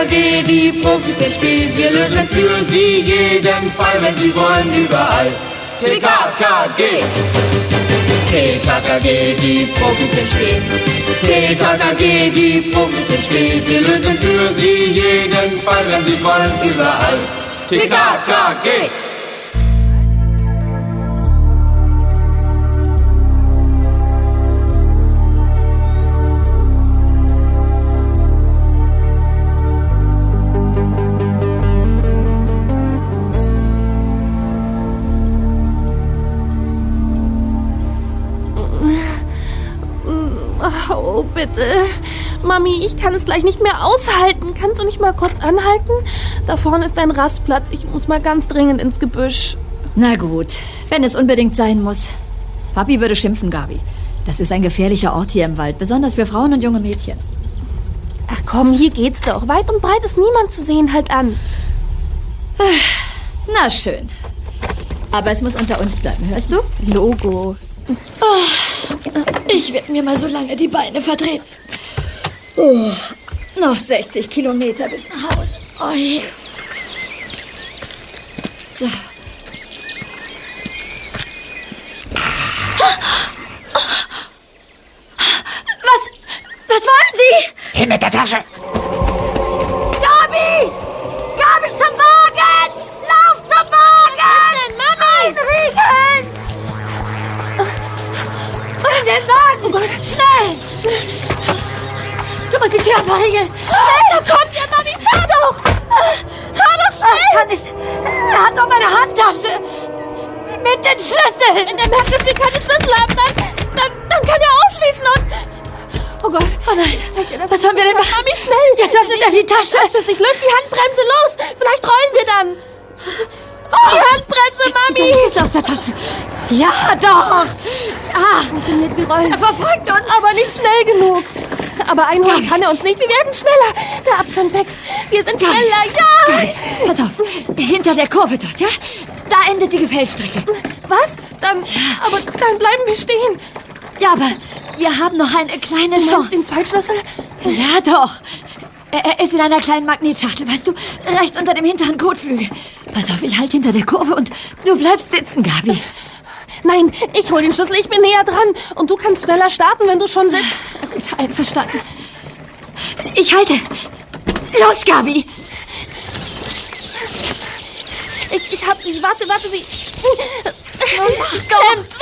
TKKG, die Profis ins Spiel, wir lösen für sie jeden Fall, wenn sie wollen, überall. TKKG. TKKG, die Profis ins Spiel. TKKG, die Profis ins Spiel, wir lösen für sie jeden Fall, wenn sie wollen, überall. TKKG. Bitte. Mami, ich kann es gleich nicht mehr aushalten. Kannst du nicht mal kurz anhalten? Da vorne ist ein Rastplatz. Ich muss mal ganz dringend ins Gebüsch. Na gut, wenn es unbedingt sein muss. Papi würde schimpfen, Gabi. Das ist ein gefährlicher Ort hier im Wald, besonders für Frauen und junge Mädchen. Ach komm, hier geht's doch. Weit und breit ist niemand zu sehen. Halt an. Na schön. Aber es muss unter uns bleiben, hörst du? Logo. Ich werde mir mal so lange die Beine verdrehen. Oh, noch 60 Kilometer bis nach Hause. Oh je. So. Was? Was wollen Sie? Hin mit der Tasche! Verriegeln! Schnell! Da kommt ihr, Mami! Fahr doch! Fahr doch schnell! Ich kann nicht. Er hat doch meine Handtasche! Mit den Schlüsseln! Wenn er merkt, dass wir keine Schlüssel haben, dann, dann, dann kann er aufschließen und... Oh Gott. Oh nein. Das Was sollen wir denn machen? Mami, schnell. Jetzt öffnet er die Tasche. Ich löse die Handbremse los. Vielleicht rollen wir dann. Oh. Die Handbremse, Mami. Die ist aus der Tasche. Ja, doch! Ah, Funktioniert, wir rollen. er verfolgt uns! Aber nicht schnell genug. Aber einholen kann er uns nicht. Wir werden schneller. Der Abstand wächst. Wir sind schneller. Ja. Gabi, pass auf. Hinter der Kurve dort, ja? Da endet die Gefällstrecke. Was? Dann, aber dann bleiben wir stehen. Ja, aber wir haben noch eine kleine Du Chance. den Zweitschlüssel? Ja, doch. Er, er ist in einer kleinen Magnetschachtel, weißt du? Rechts unter dem hinteren Kotflügel. Pass auf, ich halte hinter der Kurve und du bleibst sitzen, Gabi. Nein, ich hol den Schlüssel. Ich bin näher dran. Und du kannst schneller starten, wenn du schon sitzt. Gut, einverstanden. Ich halte. Los, Gabi! Ich, ich hab sie. Warte, warte, sie. Sie klemmt.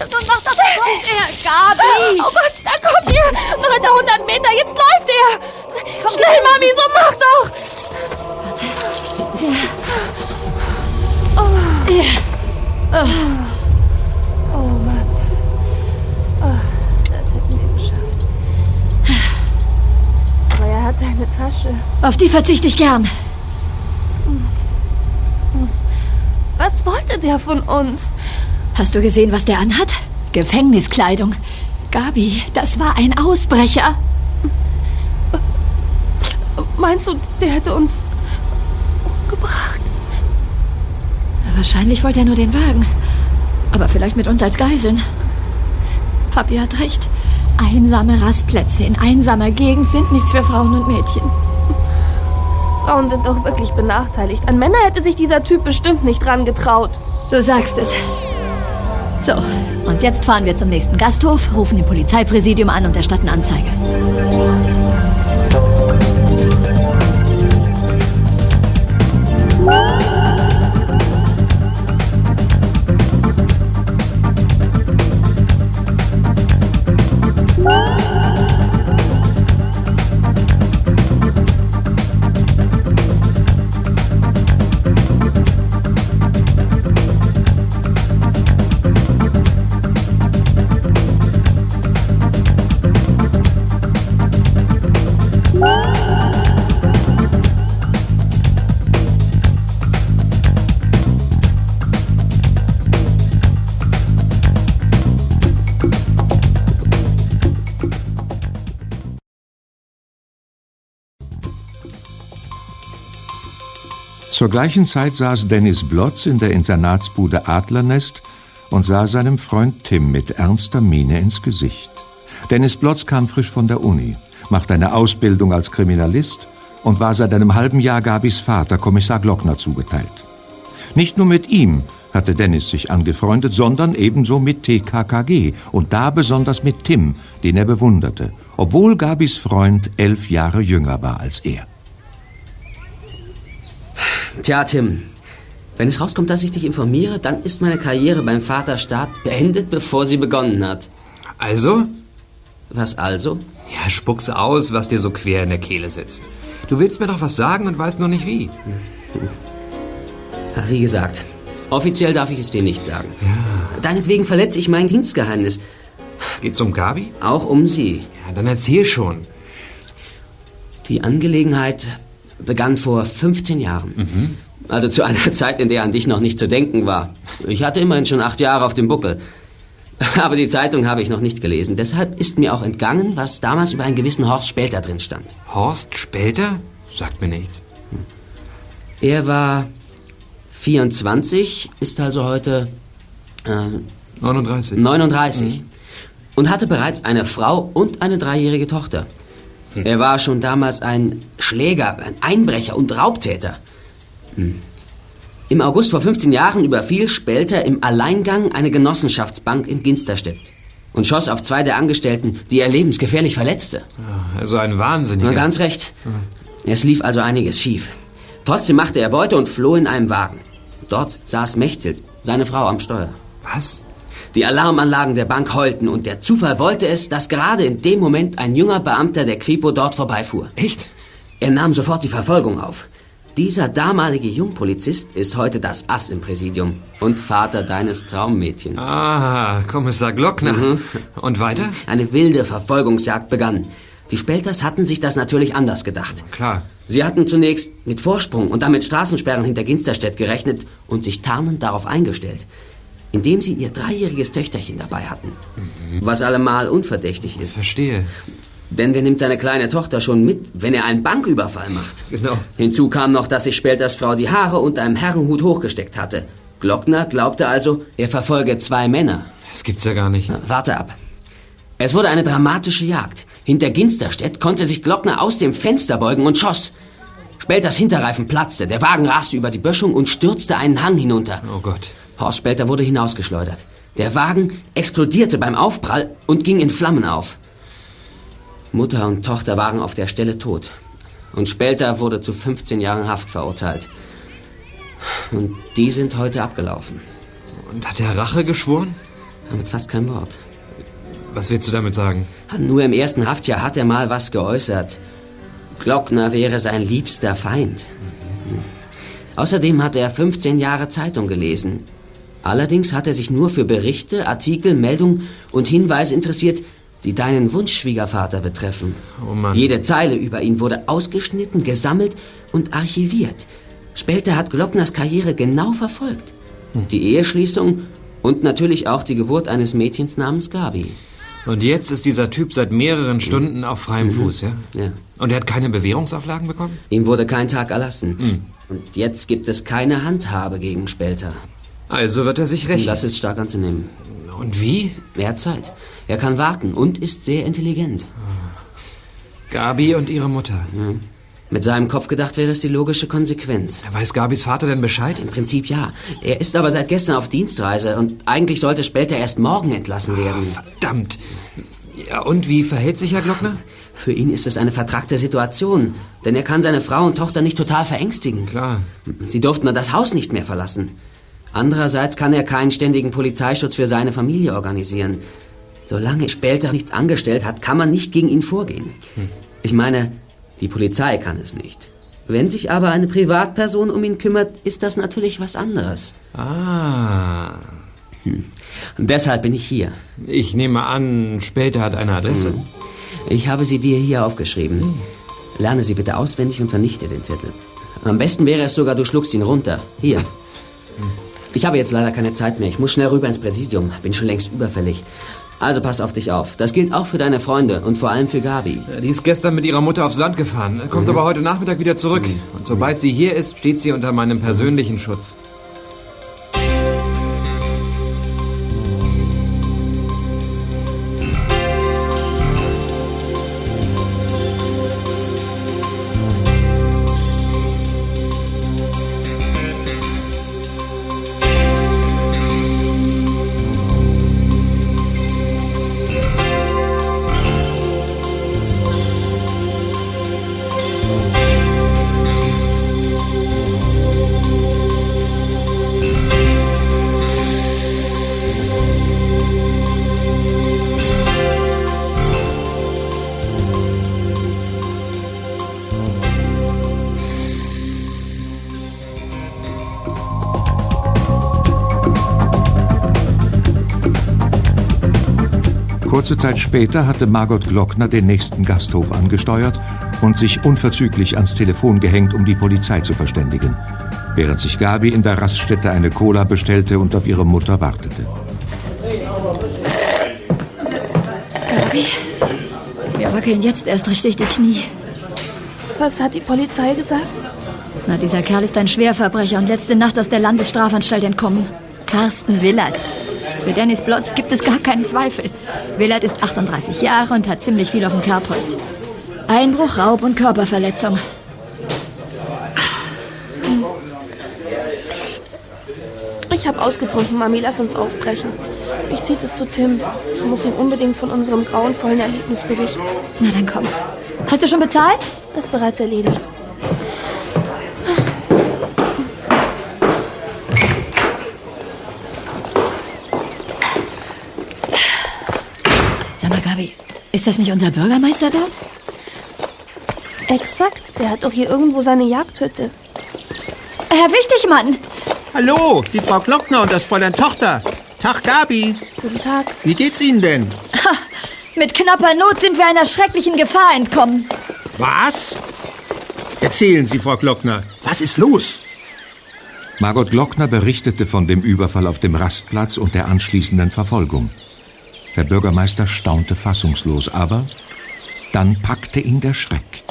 Mach doch kommt er, Gabi! Oh Gott, da kommt er. Noch etwa 100 Meter. Jetzt läuft er. Schnell, Mami, so mach doch. Oh Mann. Oh, das hätten wir geschafft. Aber er hat eine Tasche. Auf die verzichte ich gern. Was wollte der von uns? Hast du gesehen, was der anhat? Gefängniskleidung. Gabi, das war ein Ausbrecher. Meinst du, der hätte uns umgebracht? Wahrscheinlich wollte er nur den Wagen. Aber vielleicht mit uns als Geiseln. Papi hat recht. Einsame Rastplätze in einsamer Gegend sind nichts für Frauen und Mädchen. Frauen sind doch wirklich benachteiligt. An Männer hätte sich dieser Typ bestimmt nicht dran getraut. Du sagst es. So, und jetzt fahren wir zum nächsten Gasthof, rufen im Polizeipräsidium an und erstatten Anzeige. Zur gleichen Zeit saß Dennis Blotz in der Internatsbude Adlernest und sah seinem Freund Tim mit ernster Miene ins Gesicht. Dennis Blotz kam frisch von der Uni. machte eine Ausbildung als Kriminalist und war seit einem halben Jahr Gabis Vater, Kommissar Glockner, zugeteilt. Nicht nur mit ihm hatte Dennis sich angefreundet, sondern ebenso mit TKKG und da besonders mit Tim, den er bewunderte, obwohl Gabis Freund elf Jahre jünger war als er. Tja, Tim, wenn es rauskommt, dass ich dich informiere, dann ist meine Karriere beim Vaterstaat beendet, bevor sie begonnen hat. Also? Was also? Ja, spuck's aus, was dir so quer in der Kehle sitzt. Du willst mir doch was sagen und weißt nur nicht wie. Ach, Wie gesagt, offiziell darf ich es dir nicht sagen. Deinetwegen verletze ich mein Dienstgeheimnis. Geht's um Gabi? Auch um sie. Ja, dann erzähl schon. Die Angelegenheit begann vor 15 Jahren. Also zu einer Zeit, in der an dich noch nicht zu denken war. Ich hatte immerhin schon acht Jahre auf dem Buckel. Aber die Zeitung habe ich noch nicht gelesen. Deshalb ist mir auch entgangen, was damals über einen gewissen Horst Spelter drin stand. Horst Spelter? Sagt mir nichts. Er war 24, ist also heute äh, 39. 39 und hatte bereits eine Frau und eine dreijährige Tochter. Er war schon damals ein Schläger, ein Einbrecher und Raubtäter. Hm. Im August vor 15 Jahren überfiel Spelter im Alleingang eine Genossenschaftsbank in Ginsterstedt und schoss auf zwei der Angestellten, die er lebensgefährlich verletzte. Also ein Wahnsinniger. Na, ganz recht. Es lief also einiges schief. Trotzdem machte er Beute und floh in einem Wagen. Dort saß Mechthild, seine Frau, am Steuer. Was? Die Alarmanlagen der Bank heulten und der Zufall wollte es, dass gerade in dem Moment ein junger Beamter der Kripo dort vorbeifuhr. Echt? Er nahm sofort die Verfolgung auf. Dieser damalige Jungpolizist ist heute das Ass im Präsidium und Vater deines Traummädchens. Ah, Kommissar Glockner. Und weiter? Eine wilde Verfolgungsjagd begann. Die Spelters hatten sich das natürlich anders gedacht. Klar. Sie hatten zunächst mit Vorsprung und damit Straßensperren hinter Ginsterstedt gerechnet und sich tarnend darauf eingestellt, indem sie ihr dreijähriges Töchterchen dabei hatten. Was allemal unverdächtig ist. Verstehe. Denn wer nimmt seine kleine Tochter schon mit, wenn er einen Banküberfall macht? Genau. Hinzu kam noch, dass sich Spelters Frau die Haare unter einem Herrenhut hochgesteckt hatte. Glockner glaubte also, er verfolge zwei Männer. Das gibt's ja gar nicht. Warte ab. Es wurde eine dramatische Jagd. Hinter Ginsterstedt konnte sich Glockner aus dem Fenster beugen und schoss. Spelters Hinterreifen platzte, der Wagen raste über die Böschung und stürzte einen Hang hinunter. Oh Gott. Horst Spelter wurde hinausgeschleudert. Der Wagen explodierte beim Aufprall und ging in Flammen auf. Mutter und Tochter waren auf der Stelle tot. Und Spelter wurde zu 15 Jahren Haft verurteilt. Und die sind heute abgelaufen. Und hat er Rache geschworen? Mit fast kein Wort. Was willst du damit sagen? Nur im ersten Haftjahr hat er mal was geäußert. Glockner wäre sein liebster Feind. Außerdem hat er 15 Jahre Zeitung gelesen. Allerdings hat er sich nur für Berichte, Artikel, Meldungen und Hinweise interessiert, die deinen Wunschschwiegervater betreffen. Oh Mann. Jede Zeile über ihn wurde ausgeschnitten, gesammelt und archiviert. Spelter hat Glockners Karriere genau verfolgt. Die Eheschließung und natürlich auch die Geburt eines Mädchens namens Gabi. Und jetzt ist dieser Typ seit mehreren Stunden auf freiem Fuß, ja? Ja. Und er hat keine Bewährungsauflagen bekommen? Ihm wurde kein Tag erlassen. Und jetzt gibt es keine Handhabe gegen Spelter. Also wird er sich rächen. Das ist stark anzunehmen. Und wie? Er hat Zeit. Er kann warten und ist sehr intelligent. Gabi und ihre Mutter. Mit seinem Kopf gedacht wäre es die logische Konsequenz. Weiß Gabis Vater denn Bescheid? Im Prinzip ja. Er ist aber seit gestern auf Dienstreise und eigentlich sollte Spelter erst morgen entlassen werden. Verdammt. Ja, und wie verhält sich Herr Glockner? Für ihn ist es eine vertragte Situation, denn er kann seine Frau und Tochter nicht total verängstigen. Klar. Sie durften das Haus nicht mehr verlassen. Andererseits kann er keinen ständigen Polizeischutz für seine Familie organisieren. Solange Spelter nichts angestellt hat, kann man nicht gegen ihn vorgehen. Ich meine, die Polizei kann es nicht. Wenn sich aber eine Privatperson um ihn kümmert, ist das natürlich was anderes. Ah. Und deshalb bin ich hier. Ich nehme an, später hat eine Adresse. Ich habe sie dir hier aufgeschrieben. Lerne sie bitte auswendig und vernichte den Zettel. Am besten wäre es sogar, du schluckst ihn runter. Hier. Ich habe jetzt leider keine Zeit mehr. Ich muss schnell rüber ins Präsidium. Bin schon längst überfällig. Also pass auf dich auf. Das gilt auch für deine Freunde und vor allem für Gabi. Die ist gestern mit ihrer Mutter aufs Land gefahren, kommt aber heute Nachmittag wieder zurück. Und sobald sie hier ist, steht sie unter meinem persönlichen Schutz. Kurze Zeit später hatte Margot Glockner den nächsten Gasthof angesteuert und sich unverzüglich ans Telefon gehängt, um die Polizei zu verständigen, während sich Gabi in der Raststätte eine Cola bestellte und auf ihre Mutter wartete. Gabi, wir wackeln jetzt erst richtig die Knie. Was hat die Polizei gesagt? Na, dieser Kerl ist ein Schwerverbrecher und letzte Nacht aus der Landesstrafanstalt entkommen. Carsten Willert. Für Dennis Blotz gibt es gar keinen Zweifel. Willert ist 38 Jahre und hat ziemlich viel auf dem Kerbholz. Einbruch, Raub und Körperverletzung. Ich habe ausgetrunken, Mami. Lass uns aufbrechen. Ich ziehe es zu Tim. Ich muss ihm unbedingt von unserem grauenvollen Erlebnis berichten. Na dann komm. Hast du schon bezahlt? Ist bereits erledigt. Sag mal, Gabi, ist das nicht unser Bürgermeister dort? Exakt. Der hat doch hier irgendwo seine Jagdhütte. Herr Wichtigmann! Hallo, die Frau Glockner und das Fräulein Tochter. Tag, Gabi. Guten Tag. Wie geht's Ihnen denn? Ha, mit knapper Not sind wir einer schrecklichen Gefahr entkommen. Was? Erzählen Sie, Frau Glockner. Was ist los? Margot Glockner berichtete von dem Überfall auf dem Rastplatz und der anschließenden Verfolgung. Der Bürgermeister staunte fassungslos, aber dann packte ihn der Schreck.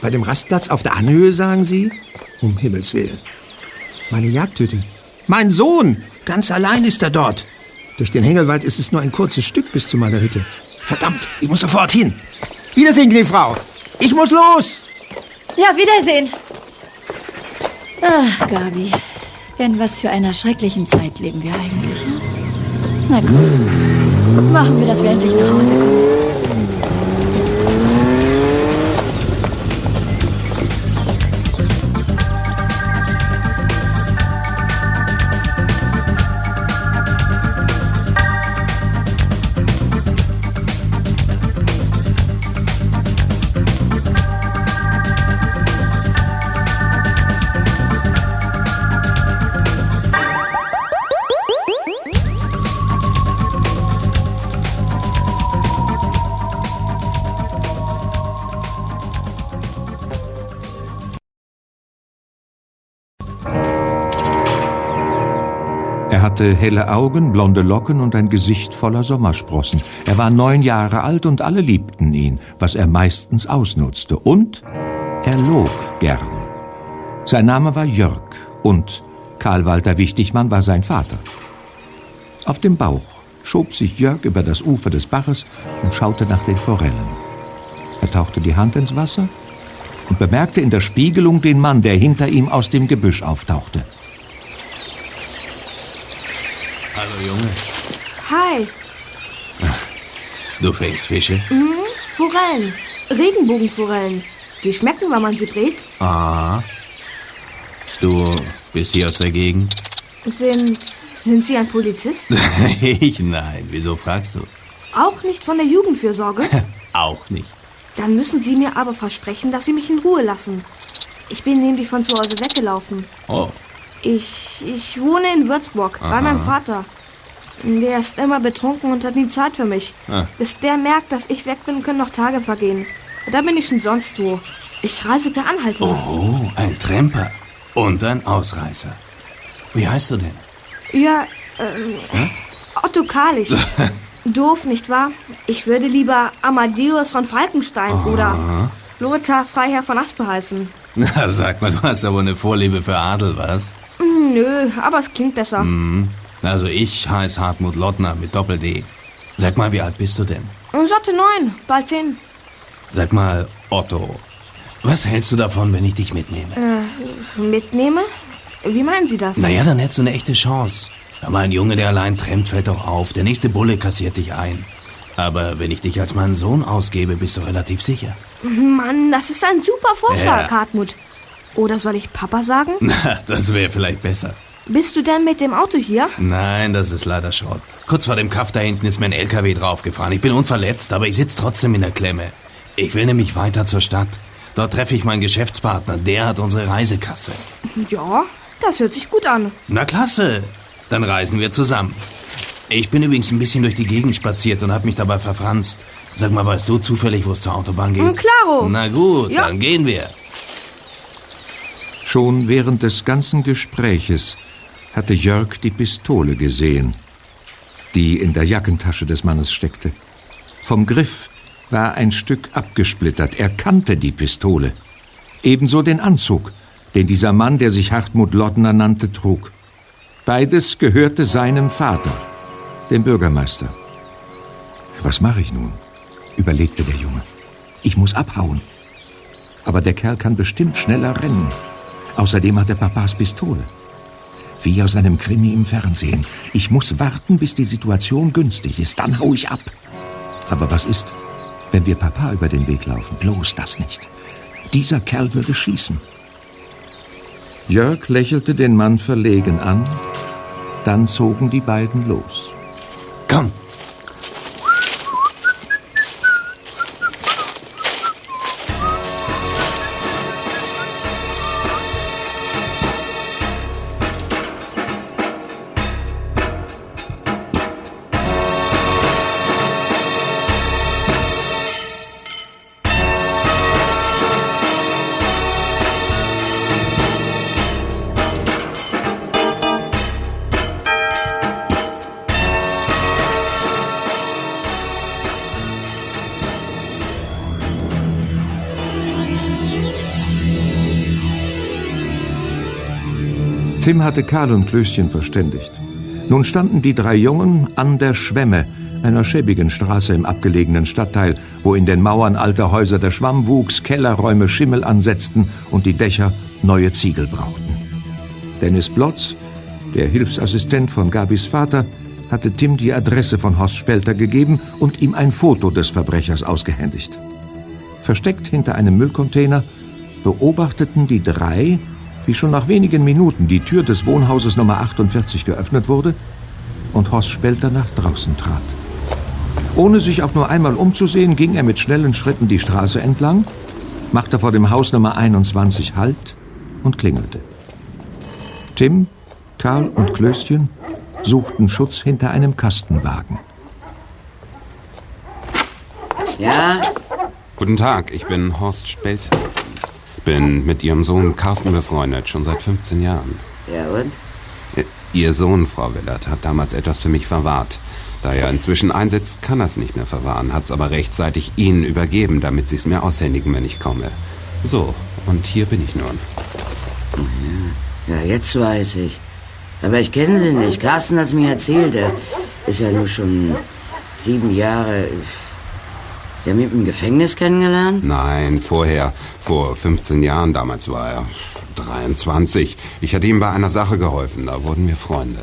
Bei dem Rastplatz auf der Anhöhe, sagen Sie? Um Himmels Willen. Meine Jagdhütte. Mein Sohn! Ganz allein ist er dort. Durch den Hängelwald ist es nur ein kurzes Stück bis zu meiner Hütte. Verdammt, ich muss sofort hin. Wiedersehen, Gnäfrau. Ich muss los. Ja, Wiedersehen. Ach, Gabi. In was für einer schrecklichen Zeit leben wir eigentlich, hm? Na gut. Machen wir, dass wir endlich nach Hause kommen. Hatte helle Augen, blonde Locken und ein Gesicht voller Sommersprossen. Er war neun Jahre alt und alle liebten ihn, was er meistens ausnutzte. Und er log gern. Sein Name war Jörg und Karl Walter Wichtigmann war sein Vater. Auf dem Bauch schob sich Jörg über das Ufer des Baches und schaute nach den Forellen. Er tauchte die Hand ins Wasser und bemerkte in der Spiegelung den Mann, der hinter ihm aus dem Gebüsch auftauchte. Hallo Junge, Hi. du fängst Fische? Forellen. Regenbogenforellen. Die schmecken, wenn man sie brät. Ah. Du bist hier aus der Gegend? Sind. Sind Sie ein Polizist? ich nein, wieso fragst du? Auch nicht von der Jugendfürsorge? Auch nicht. Dann müssen Sie mir aber versprechen, dass Sie mich in Ruhe lassen. Ich bin nämlich von zu Hause weggelaufen. Oh, Ich. Ich wohne in Würzburg bei meinem Vater. Der ist immer betrunken und hat nie Zeit für mich. Ah. Bis der merkt, dass ich weg bin, können noch Tage vergehen. Da bin ich schon sonst wo. Ich reise per Anhalter. oh, ein Tremper und ein Ausreißer. Wie heißt du denn? Ja, ähm, Otto Karlich. Doof, nicht wahr? Ich würde lieber Amadeus von Falkenstein oder Lothar Freiherr von Aspe heißen. Na, sag mal, du hast aber eine Vorliebe für Adel, was? Hm, Nö, aber es klingt besser. Also ich heiße Hartmut Lottner mit Doppel-D. Sag mal, wie alt bist du denn? Satte neun, bald zehn. Sag mal, Otto, was hältst du davon, wenn ich dich mitnehme? Mitnehme? Wie meinen Sie das? Naja, dann hättest du eine echte Chance. Aber ein Junge, der allein trampt, fällt doch auf. Der nächste Bulle kassiert dich ein. Aber wenn ich dich als meinen Sohn ausgebe, bist du relativ sicher. Mann, das ist ein super Vorschlag, Ja. Hartmut. Oder soll ich Papa sagen? Na, das wäre vielleicht besser. Bist du denn mit dem Auto hier? Nein, das ist leider Schrott. Kurz vor dem Kaff da hinten ist mir ein LKW draufgefahren. Ich bin unverletzt, aber ich sitze trotzdem in der Klemme. Ich will nämlich weiter zur Stadt. Dort treffe ich meinen Geschäftspartner. Der hat unsere Reisekasse. Ja, das hört sich gut an. Na klasse. Dann reisen wir zusammen. Ich bin übrigens ein bisschen durch die Gegend spaziert und habe mich dabei verfranst. Sag mal, weißt du zufällig, wo es zur Autobahn geht? Hm, klaro. Na gut, Ja. dann gehen wir. Schon während des ganzen Gespräches hatte Jörg die Pistole gesehen, die in der Jackentasche des Mannes steckte. Vom Griff war ein Stück abgesplittert. Er kannte die Pistole. Ebenso den Anzug, den dieser Mann, der sich Hartmut Lottner nannte, trug. Beides gehörte seinem Vater, dem Bürgermeister. Was mache ich nun? überlegte der Junge. Ich muss abhauen. Aber der Kerl kann bestimmt schneller rennen. Außerdem hat er Papas Pistole. Wie aus einem Krimi im Fernsehen. Ich muss warten, bis die Situation günstig ist. Dann hau ich ab. Aber was ist, wenn wir Papa über den Weg laufen? Bloß das nicht. Dieser Kerl würde schießen. Jörg lächelte den Mann verlegen an. Dann zogen die beiden los. Komm. Tim hatte Karl und Klößchen verständigt. Nun standen die drei Jungen an der Schwemme, einer schäbigen Straße im abgelegenen Stadtteil, wo in den Mauern alter Häuser der Schwamm wuchs, Kellerräume Schimmel ansetzten und die Dächer neue Ziegel brauchten. Dennis Blotz, der Hilfsassistent von Gabis Vater, hatte Tim die Adresse von Horst Spelter gegeben und ihm ein Foto des Verbrechers ausgehändigt. Versteckt hinter einem Müllcontainer beobachteten die drei, wie schon nach wenigen Minuten die Tür des Wohnhauses Nummer 48 geöffnet wurde und Horst Spelter nach draußen trat. Ohne sich auch nur einmal umzusehen, ging er mit schnellen Schritten die Straße entlang, machte vor dem Haus Nummer 21 Halt und klingelte. Tim, Karl und Klößchen suchten Schutz hinter einem Kastenwagen. Ja? Guten Tag, ich bin Horst Spelter. Bin mit Ihrem Sohn Carsten befreundet, schon seit 15 Jahren. Ja, und? Äh, Ihr Sohn, Frau Willert, hat damals etwas für mich verwahrt. Da er inzwischen einsetzt, kann er es nicht mehr verwahren, hat es aber rechtzeitig Ihnen übergeben, damit Sie es mir aushändigen, wenn ich komme. So, und hier bin ich nun. Ja, jetzt weiß ich. Aber ich kenne sie nicht. Carsten hat's mir erzählt. Er ist ja nur schon sieben Jahre. Sie haben ihn im Gefängnis kennengelernt? Nein, vorher, vor 15 Jahren, damals war er 23. Ich hatte ihm bei einer Sache geholfen, da wurden wir Freunde.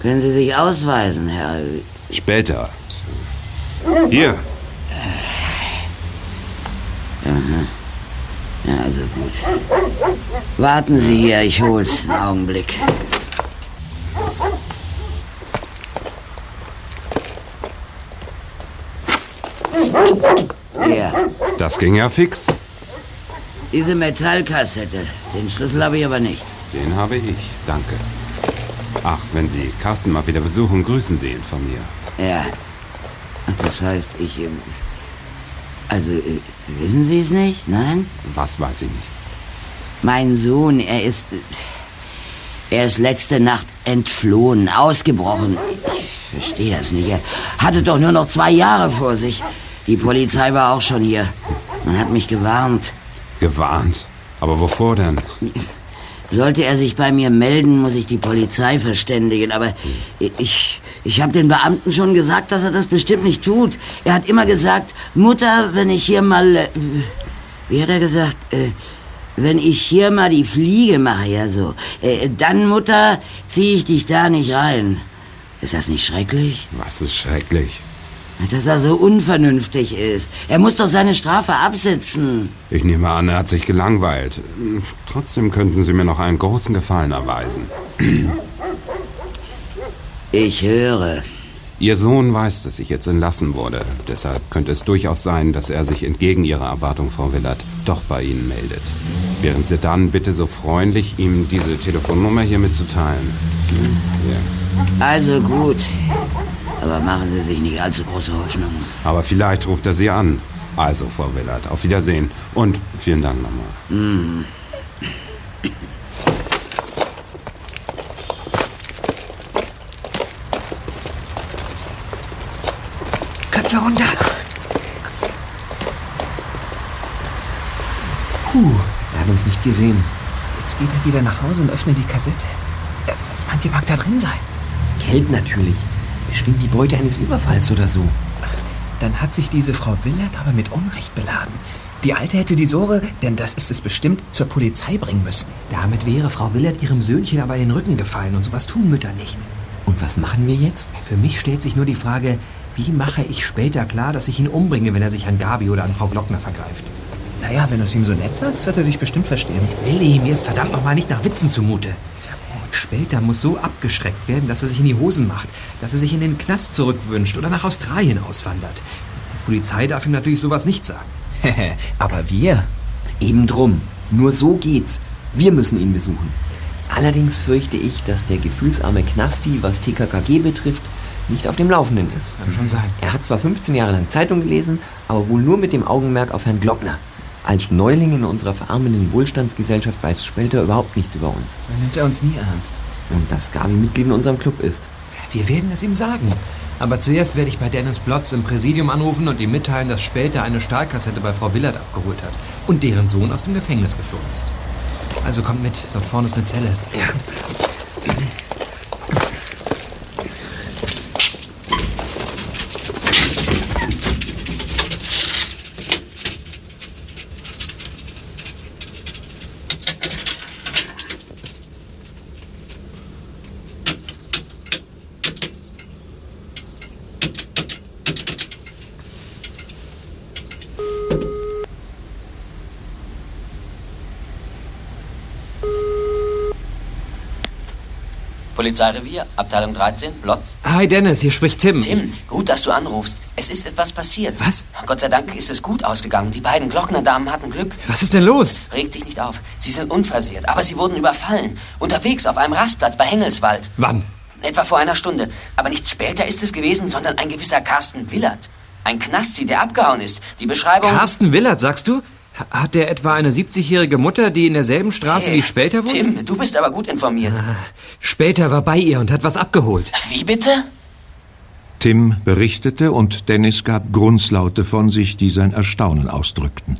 Können Sie sich ausweisen, Herr? Später. Hier, Aha. Ja, also gut. Warten Sie hier, ich hol's. Einen Augenblick. Hier, das ging ja fix. diese Metallkassette. Den Schlüssel habe ich aber nicht. Den habe ich, danke. Ach, wenn Sie Carsten mal wieder besuchen, grüßen Sie ihn von mir. Ja. Ach, das heißt, ich. ähm, Also, äh, wissen Sie es nicht? Nein? Was weiß ich nicht? Mein Sohn, er ist. Er ist letzte Nacht entflohen, ausgebrochen. Ich verstehe das nicht. Er hatte doch nur noch zwei Jahre vor sich. Die Polizei war auch schon hier. Man hat mich gewarnt. Gewarnt? Aber wovor denn? Sollte er sich bei mir melden, muss ich die Polizei verständigen. Aber ich, ich habe den Beamten schon gesagt, dass er das bestimmt nicht tut. Er hat immer gesagt, Mutter, wenn ich hier mal... äh, Wie hat er gesagt? Äh, wenn ich hier mal die Fliege mache, ja so, äh, dann, Mutter, ziehe ich dich da nicht rein. Ist das nicht schrecklich? Was ist schrecklich? Dass er so unvernünftig ist. Er muss doch seine Strafe absitzen. Ich nehme an, er hat sich gelangweilt. Trotzdem könnten Sie mir noch einen großen Gefallen erweisen. Ich höre. Ihr Sohn weiß, dass ich jetzt entlassen wurde. Deshalb könnte es durchaus sein, dass er sich entgegen Ihrer Erwartung, Frau Willert, doch bei Ihnen meldet. Wären Sie dann bitte so freundlich, ihm diese Telefonnummer hier mitzuteilen? Ja. Also gut. Aber machen Sie sich nicht allzu große Hoffnungen. Aber vielleicht ruft er Sie an. Also, Frau Willard, auf Wiedersehen. Und vielen Dank nochmal. Hm. Köpfe runter. Puh, er hat uns nicht gesehen. Jetzt geht er wieder nach Hause und öffnet die Kassette. Äh, Was meint ihr, mag da drin sein? Geld natürlich. Bestimmt die Beute eines Überfalls oder so. Dann hat sich diese Frau Willert aber mit Unrecht beladen. Die Alte hätte die Sore, denn das ist es bestimmt, zur Polizei bringen müssen. Damit wäre Frau Willert ihrem Söhnchen aber in den Rücken gefallen und sowas tun Mütter nicht. Und was machen wir jetzt? Für mich stellt sich nur die Frage, wie mache ich später klar, dass ich ihn umbringe, wenn er sich an Gabi oder an Frau Glockner vergreift? Naja, wenn du es ihm so nett sagst, wird er dich bestimmt verstehen. Willi, mir ist verdammt nochmal nicht nach Witzen zumute. Ist ja. Später muss so abgeschreckt werden, dass er sich in die Hosen macht, dass er sich in den Knast zurückwünscht oder nach Australien auswandert. Die Polizei darf ihm natürlich sowas nicht sagen. Aber wir? Eben drum. Nur so geht's. Wir müssen ihn besuchen. Allerdings fürchte ich, dass der gefühlsarme Knasti, was TKKG betrifft, nicht auf dem Laufenden ist. Kann schon sein. Er hat zwar 15 Jahre lang Zeitung gelesen, aber wohl nur mit dem Augenmerk auf Herrn Glockner. Als Neuling in unserer verarmenden Wohlstandsgesellschaft weiß Spelter überhaupt nichts über uns. So nimmt er uns nie ernst. Und dass Gabi Mitglied in unserem Club ist. Wir werden es ihm sagen. Aber zuerst werde ich bei Dennis Blotz im Präsidium anrufen und ihm mitteilen, dass Später eine Stahlkassette bei Frau Willard abgeholt hat und deren Sohn aus dem Gefängnis geflohen ist. Also kommt mit, dort vorne ist eine Zelle. Ja. Polizeirevier, Abteilung 13, Blotz. Hi Dennis, hier spricht Tim. Tim, gut, dass du anrufst. Es ist etwas passiert. Was? Gott sei Dank ist es gut ausgegangen. Die beiden Glocknerdamen hatten Glück. Was ist denn los? Reg dich nicht auf. Sie sind unversehrt, aber sie wurden überfallen. Unterwegs auf einem Rastplatz bei Hengelswald. Wann? Etwa vor einer Stunde. Aber nicht später ist es gewesen, sondern ein gewisser Carsten Willert. Ein Knasti, der abgehauen ist. Die Beschreibung... Carsten Willert, sagst du? Hat der etwa eine 70-jährige Mutter, die in derselben Straße Hey, wie Später wohnt? Tim, du bist aber gut informiert. Später war bei ihr und hat was abgeholt. Wie bitte? Tim berichtete und Dennis gab Grunzlaute von sich, die sein Erstaunen ausdrückten.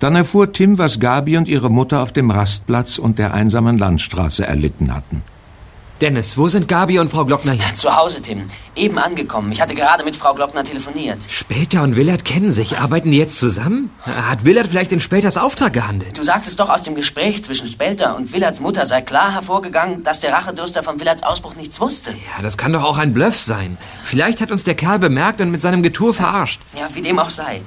Dann erfuhr Tim, was Gabi und ihre Mutter auf dem Rastplatz und der einsamen Landstraße erlitten hatten. Dennis, wo sind Gabi und Frau Glockner jetzt? Zu Hause, Tim. Eben angekommen. Ich hatte gerade mit Frau Glockner telefoniert. Später und Willard kennen sich. Arbeiten die jetzt zusammen? Hat Willard vielleicht in Späters Auftrag gehandelt? Du sagtest doch aus dem Gespräch zwischen Spelter und Willards Mutter sei klar hervorgegangen, dass der Rachedurster von Willards Ausbruch nichts wusste. Ja, das kann doch auch ein Bluff sein. Vielleicht hat uns der Kerl bemerkt und mit seinem Getue verarscht. Ja, wie dem auch sei.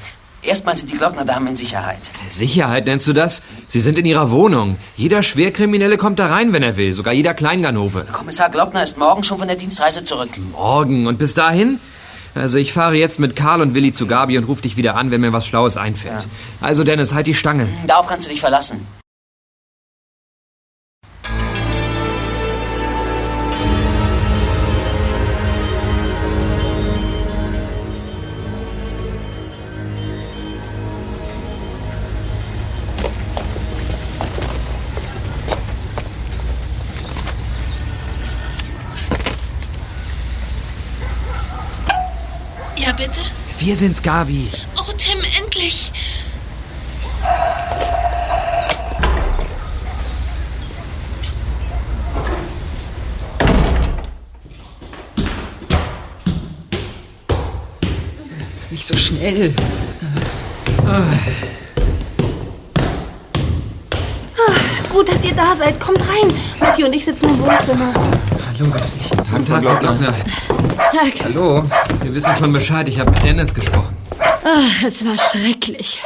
Erstmal sind die Glocknerdamen in Sicherheit. Sicherheit nennst du das? Sie sind in ihrer Wohnung. Jeder Schwerkriminelle kommt da rein, wenn er will. Sogar jeder Kleinganove. Kommissar Glockner ist morgen schon von der Dienstreise zurück. Morgen. Und bis dahin? Also ich fahre jetzt mit Karl und Willi zu Gabi und ruf dich wieder an, wenn mir was Schlaues einfällt. Also Dennis, halt die Stange. Darauf kannst du dich verlassen. Wir sind's, Gabi. Oh, Tim, endlich. Nicht so schnell. Ah, gut, dass ihr da seid. Kommt rein. Mutti und ich sitzen im Wohnzimmer. Hallo, grüß dich. Guten Tag, Frau Glockner. Tag. Hallo. Wir wissen schon Bescheid. Ich habe mit Dennis gesprochen. Ah, es war schrecklich.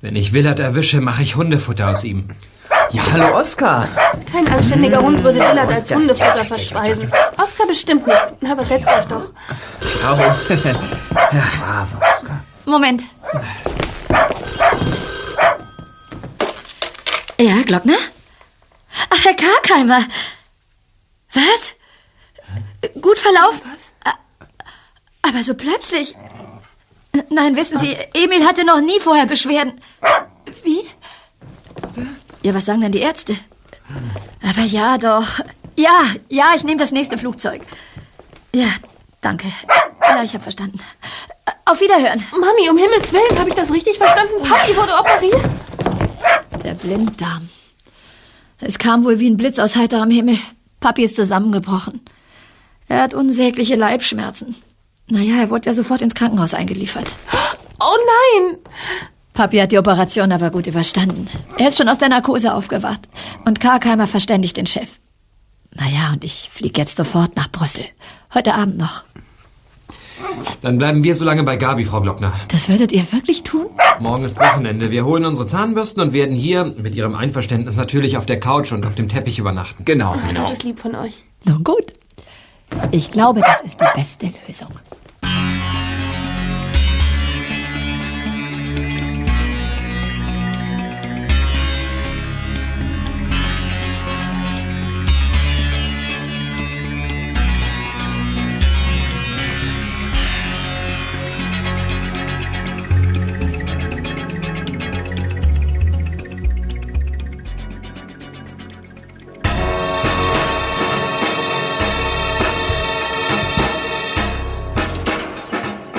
Wenn ich Willard erwische, mache ich Hundefutter aus ihm. Ja, hallo Oskar. Kein anständiger Hund würde Willard als Hundefutter verspeisen. Oskar bestimmt nicht. Aber setzt euch doch. Bravo. ja, bravo, Oskar. Moment. Ja, Glockner? Ach, Herr Karkheimer. Was? Gut verlaufen? Aber so plötzlich. Nein, wissen Sie, Emil hatte noch nie vorher Beschwerden. Wie? Ja, was sagen denn die Ärzte? Aber ja, doch. Ja, ja, ich nehme das nächste Flugzeug. Ja, danke. Ja, ich habe verstanden. Auf Wiederhören. Mami, um Himmels Willen, habe ich das richtig verstanden? Papi wurde operiert? Der Blinddarm. Es kam wohl wie ein Blitz aus heiterem Himmel. Papi ist zusammengebrochen. Er hat unsägliche Leibschmerzen. Naja, er wurde ja sofort ins Krankenhaus eingeliefert. Oh nein! Papi hat die Operation aber gut überstanden. Er ist schon aus der Narkose aufgewacht. Und Karkheimer verständigt den Chef. Naja, und ich fliege jetzt sofort nach Brüssel. Heute Abend noch. Dann bleiben wir so lange bei Gabi, Frau Glockner. Das würdet ihr wirklich tun? Morgen ist Wochenende. Wir holen unsere Zahnbürsten und werden hier, mit Ihrem Einverständnis, natürlich auf der Couch und auf dem Teppich übernachten. Genau, Oh, Das ist lieb von euch. Nun gut. Ich glaube, das ist die beste Lösung.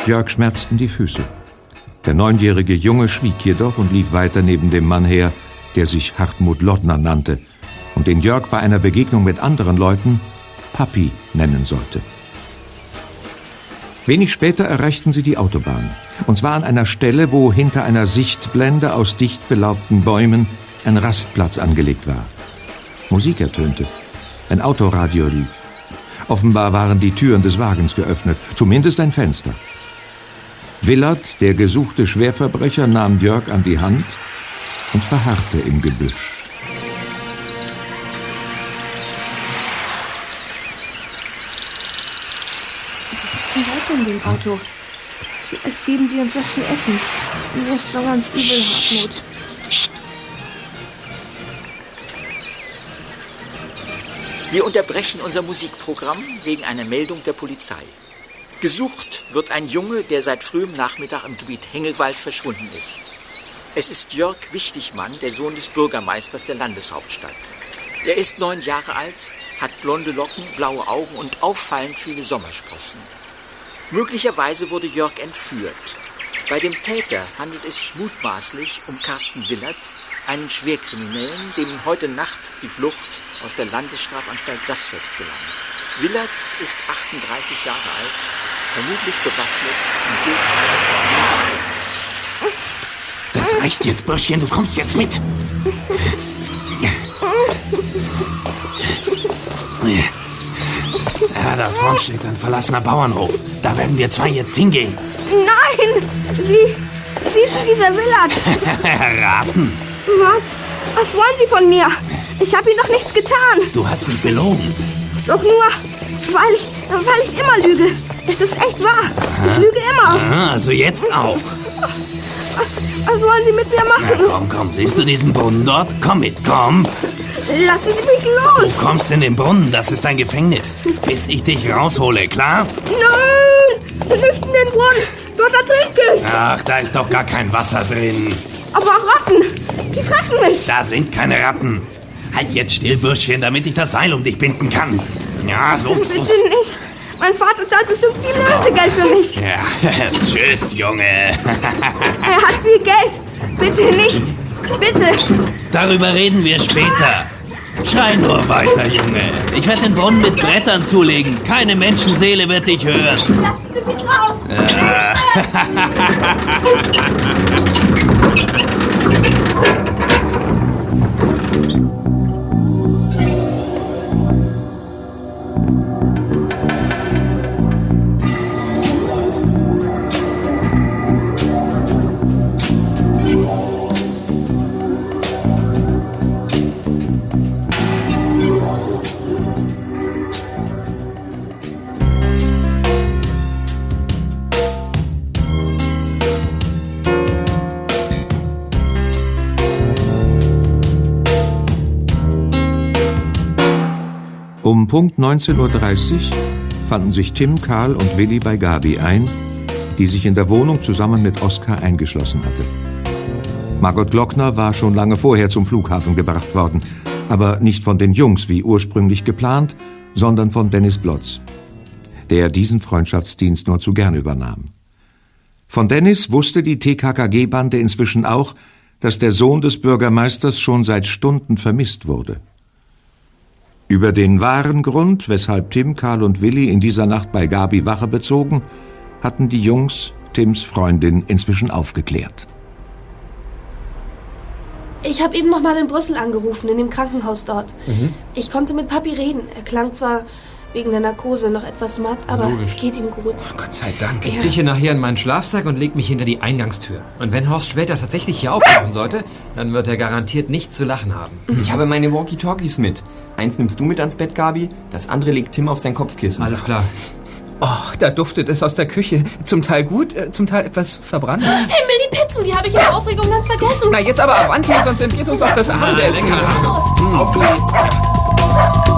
Jörg schmerzten die Füße. Der neunjährige Junge schwieg jedoch und lief weiter neben dem Mann her, der sich Hartmut Lottner nannte und den Jörg bei einer Begegnung mit anderen Leuten Papi nennen sollte. Wenig später erreichten sie die Autobahn. Und zwar an einer Stelle, wo hinter einer Sichtblende aus dicht belaubten Bäumen ein Rastplatz angelegt war. Musik ertönte. Ein Autoradio lief. Offenbar waren die Türen des Wagens geöffnet, zumindest ein Fenster. Willard, der gesuchte Schwerverbrecher, nahm Jörg an die Hand und verharrte im Gebüsch. Wir sitzen weiter in dem Auto. Vielleicht geben die uns was zu essen. Mir ist schon ganz übel, Hartmut. Wir unterbrechen unser Musikprogramm wegen einer Meldung der Polizei. Gesucht wird ein Junge, der seit frühem Nachmittag im Gebiet Hengelwald verschwunden ist. Es ist Jörg Wichtigmann, der Sohn des Bürgermeisters der Landeshauptstadt. Er ist neun Jahre alt, hat blonde Locken, blaue Augen und auffallend viele Sommersprossen. Möglicherweise wurde Jörg entführt. Bei dem Täter handelt es sich mutmaßlich um Carsten Willert, einen Schwerkriminellen, dem heute Nacht die Flucht aus der Landesstrafanstalt Sassfest gelang. Willert ist 38 Jahre alt, vermutlich bewaffnet und gilt als Das reicht jetzt, Bürschchen, du kommst jetzt mit. Ja, da vorne steht ein verlassener Bauernhof. Da werden wir zwei jetzt hingehen. Nein! Sie. Sie sind dieser Willard. Raten. Was? Was wollen Sie von mir? Ich habe Ihnen doch nichts getan. Du hast mich belogen. Doch nur, weil ich, weil ich immer lüge. Es ist echt wahr. Ich lüge immer. Aha, also jetzt auch. Was wollen Sie mit mir Na machen? komm, komm, siehst du diesen Brunnen dort? Komm mit, komm. Lassen Sie mich los. Du kommst in den Brunnen, das ist dein Gefängnis. Bis ich dich raushole, klar? Nein! Nicht in den Brunnen. Dort ertrinke ich. Ach, da ist doch gar kein Wasser drin. Aber Ratten, die fressen mich. Da sind keine Ratten. Halt jetzt still, Bürschchen, damit ich das Seil um dich binden kann. Ja, los, Bitte los. nicht. Mein Vater zahlt bestimmt viel Lösegeld für mich. Ja, tschüss, Junge. Er hat viel Geld. Bitte nicht. Bitte. Darüber reden wir später. Schrei nur weiter, Junge. Ich werde den Brunnen mit Brettern zulegen. Keine Menschenseele wird dich hören. Lassen Sie mich raus. Ja. Um Punkt 19.30 Uhr fanden sich Tim, Karl und Willi bei Gabi ein, die sich in der Wohnung zusammen mit Oskar eingeschlossen hatte. Margot Glockner war schon lange vorher zum Flughafen gebracht worden, aber nicht von den Jungs wie ursprünglich geplant, sondern von Dennis Blotz, der diesen Freundschaftsdienst nur zu gern übernahm. Von Dennis wusste die TKKG-Bande inzwischen auch, dass der Sohn des Bürgermeisters schon seit Stunden vermisst wurde. Über den wahren Grund, weshalb Tim, Karl und Willi in dieser Nacht bei Gabi Wache bezogen, hatten die Jungs Tims Freundin inzwischen aufgeklärt. Ich habe eben noch mal in Brüssel angerufen, in dem Krankenhaus dort. Mhm. Ich konnte mit Papi reden. Er klang zwar wegen der Narkose noch etwas matt, aber Logisch. es geht ihm gut. Gott sei Dank. Ich Ja. krieche nachher in meinen Schlafsack und leg mich hinter die Eingangstür. Und wenn Horst später tatsächlich hier auftauchen sollte, dann wird er garantiert nichts zu lachen haben. Ich habe meine Walkie-Talkies mit. Eins nimmst du mit ans Bett, Gabi, das andere legt Tim auf sein Kopfkissen. Alles klar. Och, da duftet es aus der Küche. Zum Teil gut, äh, zum Teil etwas verbrannt. Himmel, die Pizzen, die habe ich in der Aufregung ganz vergessen. Na, jetzt aber Avanti, sonst entgeht uns doch das Abendessen. Auf geht's.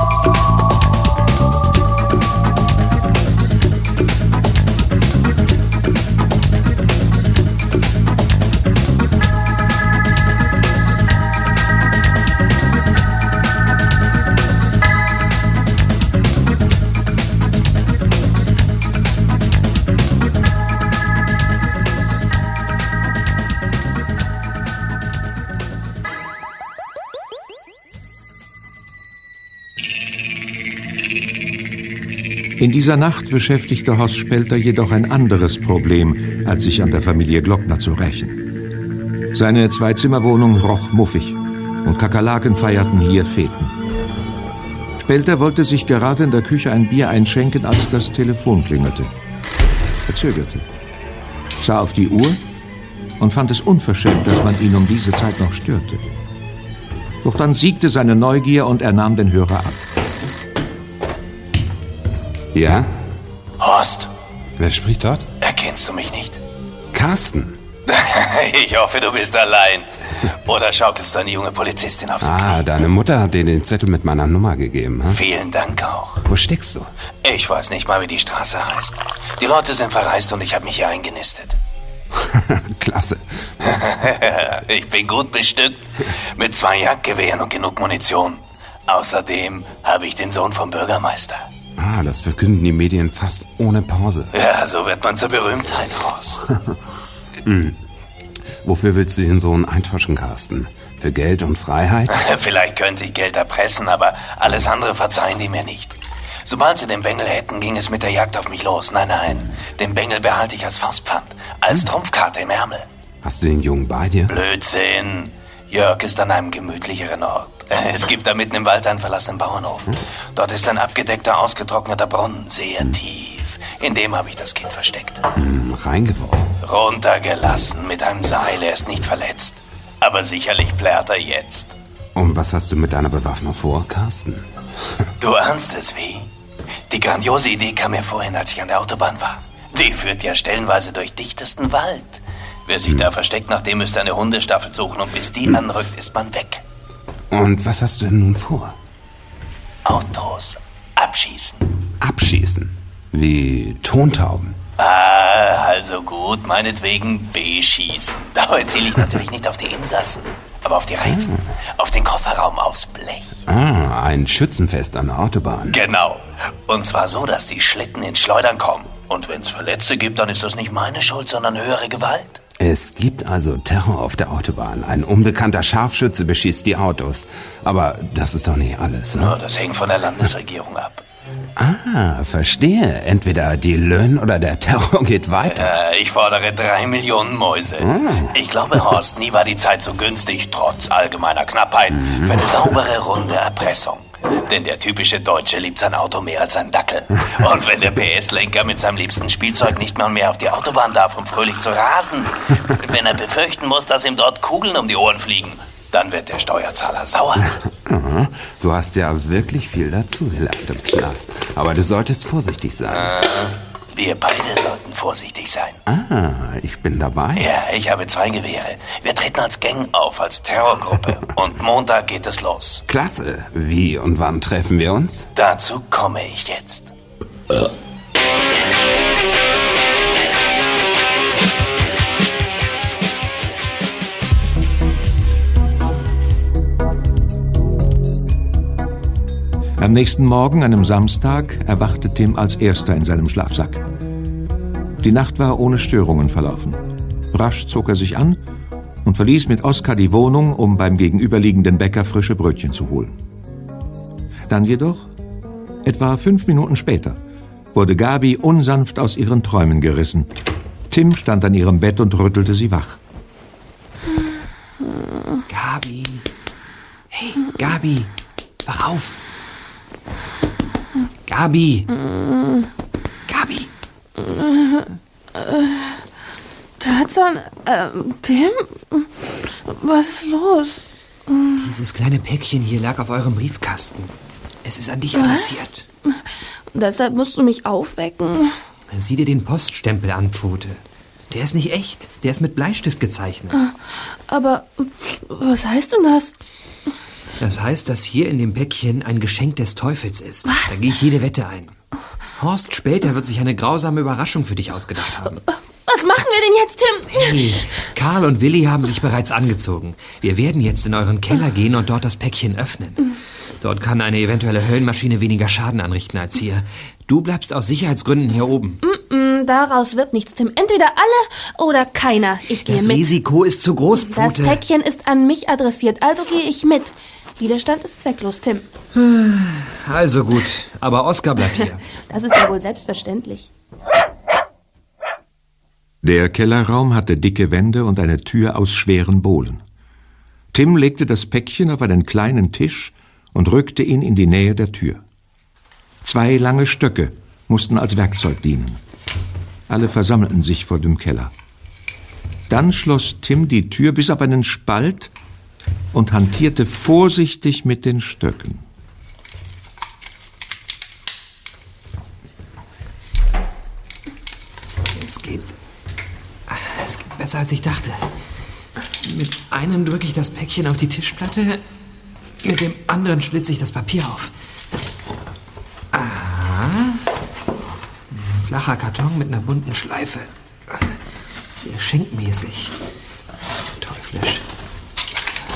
In dieser Nacht beschäftigte Horst Spelter jedoch ein anderes Problem, als sich an der Familie Glockner zu rächen. Seine Zwei-Zimmer-Wohnung roch muffig und Kakerlaken feierten hier Feten. Spelter wollte sich gerade in der Küche ein Bier einschenken, als das Telefon klingelte. Er zögerte, sah auf die Uhr und fand es unverschämt, dass man ihn um diese Zeit noch störte. Doch dann siegte seine Neugier und er nahm den Hörer ab. Ja? Horst, Wer spricht dort? erkennst du mich nicht? Carsten. ich hoffe, du bist allein. Oder schaukelst du eine junge Polizistin auf den Ah, deine Mutter hat dir den Zettel mit meiner Nummer gegeben. Hm? Vielen Dank auch. Wo steckst du? Ich weiß nicht mal, wie die Straße heißt. Die Leute sind verreist und ich habe mich hier eingenistet. Klasse. ich bin gut bestückt. Mit zwei Jagdgewehren und genug Munition. Außerdem habe ich den Sohn vom Bürgermeister. Ah, das verkünden die Medien fast ohne Pause. Ja, so wird man zur Berühmtheit, Horst. Hm. Wofür willst du den Sohn eintauschen, Carsten? Für Geld und Freiheit? Vielleicht könnte ich Geld erpressen, aber alles andere verzeihen die mir nicht. Sobald sie den Bengel hätten, ging es mit der Jagd auf mich los. Nein, nein, den Bengel behalte ich als Faustpfand, als Trumpfkarte im Ärmel. Hast du den Jungen bei dir? Blödsinn. Jörg ist an einem gemütlicheren Ort. Es gibt da mitten im Wald einen verlassenen Bauernhof. Dort ist ein abgedeckter, ausgetrockneter Brunnen, sehr tief. In dem habe ich das Kind versteckt. Hm, reingeworfen. Runtergelassen mit einem Seil, er ist nicht verletzt. Aber sicherlich plärt er jetzt. Und was hast du mit deiner Bewaffnung vor, Carsten? Du ahnst es wie? Die grandiose Idee kam mir vorhin, als ich an der Autobahn war. Die führt ja stellenweise durch dichtesten Wald. Wer sich da versteckt, nach dem müsste eine Hundestaffel suchen und bis die anrückt, ist man weg. Und was hast du denn nun vor? Autos abschießen. Abschießen. Wie Tontauben. Ah, also gut, meinetwegen beschießen. Dabei ziele ich natürlich nicht auf die Insassen, aber auf die Reifen, auf den Kofferraum, aufs Blech. Ah, ein Schützenfest an der Autobahn. Genau. Und zwar so, dass die Schlitten ins Schleudern kommen. Und wenn es Verletzte gibt, dann ist das nicht meine Schuld, sondern höhere Gewalt. Es gibt also Terror auf der Autobahn. Ein unbekannter Scharfschütze beschießt die Autos. Aber das ist doch nicht alles. Ne? Nur das hängt von der Landesregierung ab. Ah, verstehe. Entweder die Löhne oder der Terror geht weiter. Äh, ich fordere drei Millionen Mäuse. Ich glaube, Horst, nie war die Zeit so günstig, trotz allgemeiner Knappheit, für eine saubere, runde Erpressung. Denn der typische Deutsche liebt sein Auto mehr als sein Dackel. Und wenn der PS-Lenker mit seinem liebsten Spielzeug nicht mal mehr auf die Autobahn darf, um fröhlich zu rasen, wenn er befürchten muss, dass ihm dort Kugeln um die Ohren fliegen, dann wird der Steuerzahler sauer. Aha. Du hast ja wirklich viel dazugelernt im Knast. Aber du solltest vorsichtig sein. Äh, wir beide sollten vorsichtig sein. Ah, ich bin dabei. Ja, ich habe zwei Gewehre. Wir treten als Gang auf, als Terrorgruppe. Und Montag geht es los. Klasse. Wie und wann treffen wir uns? Dazu komme ich jetzt. Am nächsten Morgen, einem Samstag, erwachte Tim als erster in seinem Schlafsack. Die Nacht war ohne Störungen verlaufen. Rasch zog er sich an und verließ mit Oskar die Wohnung, um beim gegenüberliegenden Bäcker frische Brötchen zu holen. Dann jedoch, etwa fünf Minuten später, wurde Gabi unsanft aus ihren Träumen gerissen. Tim stand an ihrem Bett und rüttelte sie wach. Gabi. Hey, Gabi. Wach auf. Gabi. Gabi. Tarzan, äh, Tim? Was ist los? Dieses kleine Päckchen hier lag auf eurem Briefkasten. Es ist an dich Was? adressiert. Deshalb musst du mich aufwecken. Sieh dir den Poststempel an, Pfote. Der ist nicht echt. Der ist mit Bleistift gezeichnet. Aber was heißt denn das? Das heißt, dass hier in dem Päckchen ein Geschenk des Teufels ist. Da gehe ich jede Wette ein. Horst später wird sich eine grausame Überraschung für dich ausgedacht haben. Was machen wir denn jetzt, Tim? Hey, Karl und Willi haben sich bereits angezogen. Wir werden jetzt in euren Keller gehen und dort das Päckchen öffnen. Dort kann eine eventuelle Höllenmaschine weniger Schaden anrichten als hier. Du bleibst aus Sicherheitsgründen hier oben. Mm, daraus wird nichts, Tim. Entweder alle oder keiner. Ich gehe Das mit. Risiko ist zu groß, Das Pfote. Päckchen ist an mich adressiert, also gehe ich mit. Widerstand ist zwecklos, Tim. Also gut, aber Oskar bleibt hier. Das ist ja wohl selbstverständlich. Der Kellerraum hatte dicke Wände und eine Tür aus schweren Bohlen. Tim legte das Päckchen auf einen kleinen Tisch und rückte ihn in die Nähe der Tür. Zwei lange Stöcke mussten als Werkzeug dienen. Alle versammelten sich vor dem Keller. Dann schloss Tim die Tür bis auf einen Spalt und hantierte vorsichtig mit den Stöcken. Es geht. Es geht besser, als ich dachte. Mit einem drücke ich das Päckchen auf die Tischplatte, mit dem anderen schlitze ich das Papier auf. Aha. Flacher Karton mit einer bunten Schleife. Geschenkmäßig.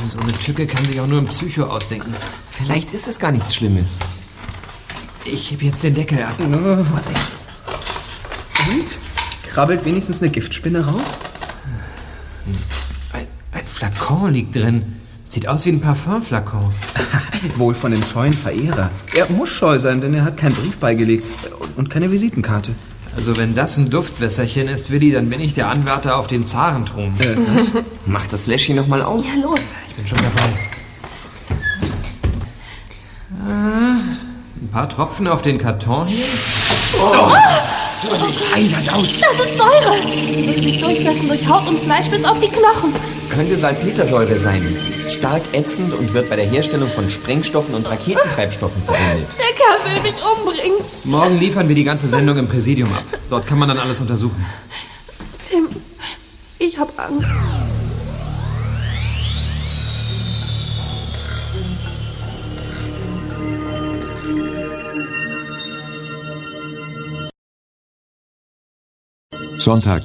So eine Tücke kann sich auch nur ein Psycho ausdenken. Vielleicht ist es gar nichts Schlimmes. Ich heb jetzt den Deckel ab. Vorsicht. Und? Krabbelt wenigstens eine Giftspinne raus? Ein, ein Flakon liegt drin. Sieht aus wie ein Parfumflakon. Wohl von dem scheuen Verehrer. Er muss scheu sein, denn er hat keinen Brief beigelegt und keine Visitenkarte. Also wenn das ein Duftwässerchen ist, Willi, dann bin ich der Anwärter auf den Zarenthron. Äh, was? Mach das Fläschchen noch mal auf. Ja, los. Ich bin schon dabei. Ah, ein paar Tropfen auf den Karton hier. Oh. Heiland aus! Das ist Säure. Wird sich durchfressen durch Haut und Fleisch bis auf die Knochen. Könnte Salpetersäure sein. Ist stark ätzend und wird bei der Herstellung von Sprengstoffen und Raketentreibstoffen verwendet. Der Kerl will mich umbringen. Morgen liefern wir die ganze Sendung im Präsidium ab. Dort kann man dann alles untersuchen. Tim, ich hab Angst. Sonntag,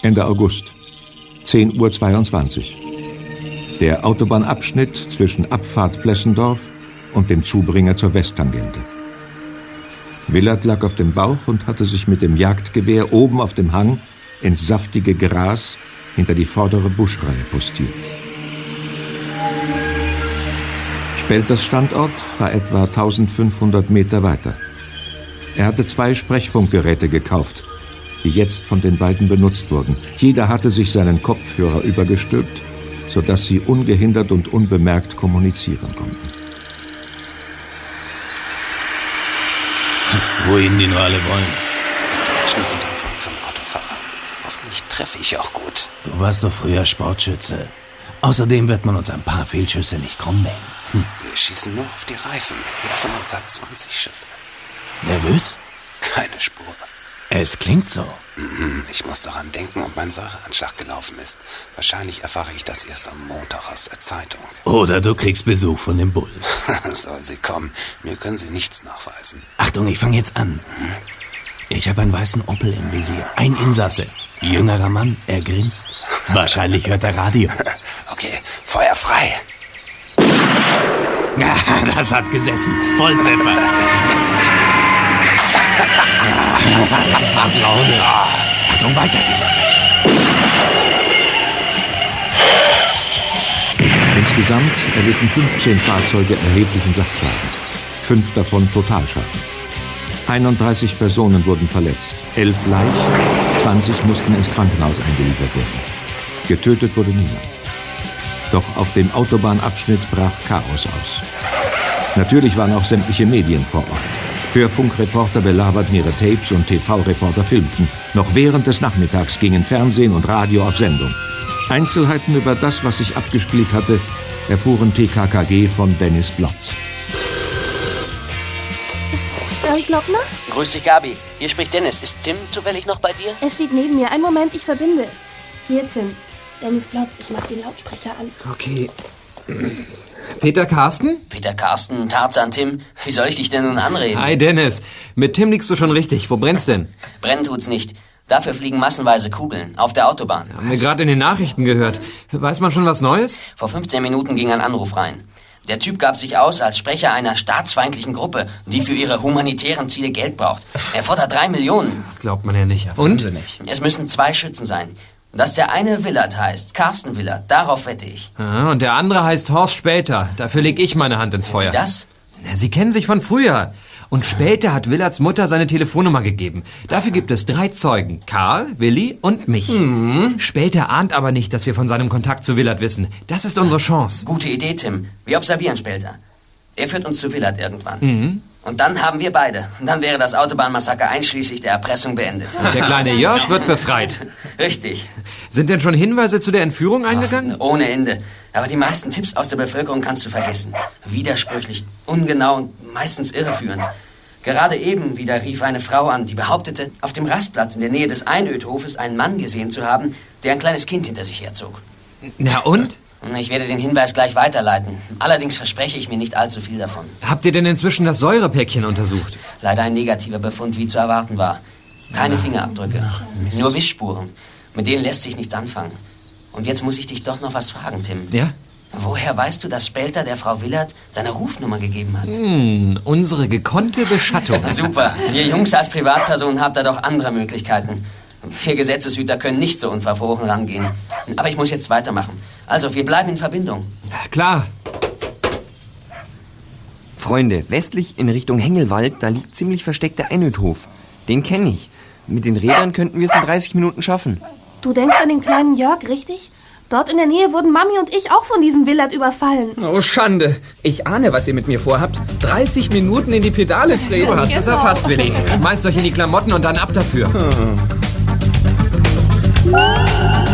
Ende August, 10.22 Uhr. Der Autobahnabschnitt zwischen Abfahrt Flessendorf und dem Zubringer zur Westtangente. Willard lag auf dem Bauch und hatte sich mit dem Jagdgewehr oben auf dem Hang ins saftige Gras hinter die vordere Buschreihe postiert. Spelters Standort war etwa 1500 Meter weiter. Er hatte zwei Sprechfunkgeräte gekauft, die jetzt von den beiden benutzt wurden. Jeder hatte sich seinen Kopfhörer übergestülpt, sodass sie ungehindert und unbemerkt kommunizieren konnten. Wohin die nur alle wollen. Deutschen sind ein Volk von Autofahrern. Hoffentlich treffe ich auch gut. Du warst doch früher Sportschütze. Außerdem wird man uns ein paar Fehlschüsse nicht krumm nehmen. Hm. Wir schießen nur auf die Reifen. Jeder von uns hat 20 Schüsse. Nervös? Keine Spur. Es klingt so. Mhm, Ich muss daran denken, ob mein Säureanschlag gelaufen ist. Wahrscheinlich erfahre ich das erst am Montag aus der Zeitung. Oder du kriegst Besuch von dem Bull. Soll sie kommen. Mir können sie nichts nachweisen. Achtung, ich fange jetzt an. Ich habe einen weißen Opel im Visier. Ein Insasse. Jüngerer Mann, er grinst. Wahrscheinlich hört er Radio. Okay, Feuer frei. Das hat gesessen. Volltreffer. Das macht Laune. Achtung, weiter geht's. Insgesamt erlitten 15 Fahrzeuge erheblichen Sachschaden. Fünf davon Totalschaden. 31 Personen wurden verletzt. Elf leicht, 20 mussten ins Krankenhaus eingeliefert werden. Getötet wurde niemand. Doch auf dem Autobahnabschnitt brach Chaos aus. Natürlich waren auch sämtliche Medien vor Ort. Hörfunkreporter belaberten ihre Tapes und TV-Reporter filmten. Noch während des Nachmittags gingen Fernsehen und Radio auf Sendung. Einzelheiten über das, was sich abgespielt hatte, erfuhren TKKG von Dennis Blotz. Gary Glockner? Grüß dich, Gabi. Hier spricht Dennis. Ist Tim zufällig noch bei dir? Er steht neben mir. Einen Moment, ich verbinde. Hier, Tim. Dennis Blotz, ich mach den Lautsprecher an. Okay. Peter Carsten? Peter Carsten, Tarzan, Tim. Wie soll ich dich denn nun anreden? Hi, Dennis. Mit Tim liegst du schon richtig. Wo brennt's denn? Brennen tut's nicht. Dafür fliegen massenweise Kugeln. Auf der Autobahn. Haben wir gerade in den Nachrichten gehört. Weiß man schon was Neues? Vor 15 Minuten ging ein Anruf rein. Der Typ gab sich aus als Sprecher einer staatsfeindlichen Gruppe, die für ihre humanitären Ziele Geld braucht. Er fordert drei Millionen. Glaubt man ja nicht. Und? Es müssen zwei Schützen sein. Dass der eine Willard heißt, Carsten Willard, darauf wette ich. Ah, und der andere heißt Horst Später. Dafür leg ich meine Hand ins Feuer. Wie das? Na, Sie kennen sich von früher. Und später hat Willards Mutter seine Telefonnummer gegeben. Dafür gibt es drei Zeugen. Karl, Willi und mich. Mhm. Später ahnt aber nicht, dass wir von seinem Kontakt zu Willard wissen. Das ist unsere Chance. Gute Idee, Tim. Wir observieren später. Er führt uns zu Willard irgendwann. Mhm. Und dann haben wir beide. Dann wäre das Autobahnmassaker einschließlich der Erpressung beendet. Und der kleine Jörg wird befreit. Richtig. Sind denn schon Hinweise zu der Entführung eingegangen? Ohne Ende. Aber die meisten Tipps aus der Bevölkerung kannst du vergessen. Widersprüchlich, ungenau und meistens irreführend. Gerade eben wieder rief eine Frau an, die behauptete, auf dem Rastplatz in der Nähe des Einödhofes einen Mann gesehen zu haben, der ein kleines Kind hinter sich herzog. Na und? Ich werde den Hinweis gleich weiterleiten. Allerdings verspreche ich mir nicht allzu viel davon. Habt ihr denn inzwischen das Säurepäckchen untersucht? Leider ein negativer Befund, wie zu erwarten war. Keine Fingerabdrücke, nur Wissspuren. Mit denen lässt sich nichts anfangen. Und jetzt muss ich dich doch noch was fragen, Tim. Ja? Woher weißt du, dass Spelter der Frau Willard seine Rufnummer gegeben hat? Hm, unsere gekonnte Beschattung. Super. Ihr Jungs als Privatpersonen habt da doch andere Möglichkeiten. Wir Gesetzeshüter können nicht so unverfroren rangehen. Aber ich muss jetzt weitermachen. Also, wir bleiben in Verbindung. Klar. Freunde, westlich in Richtung Hengelwald, da liegt ziemlich versteckt der Einödhof. Den kenne ich. Mit den Rädern könnten wir es in 30 Minuten schaffen. Du denkst an den kleinen Jörg, richtig? Dort in der Nähe wurden Mami und ich auch von diesem Willard überfallen. Oh, Schande. Ich ahne, was ihr mit mir vorhabt. 30 Minuten in die Pedale treten. Du hast es erfasst, Willi. Schmeißt euch in die Klamotten und dann ab dafür.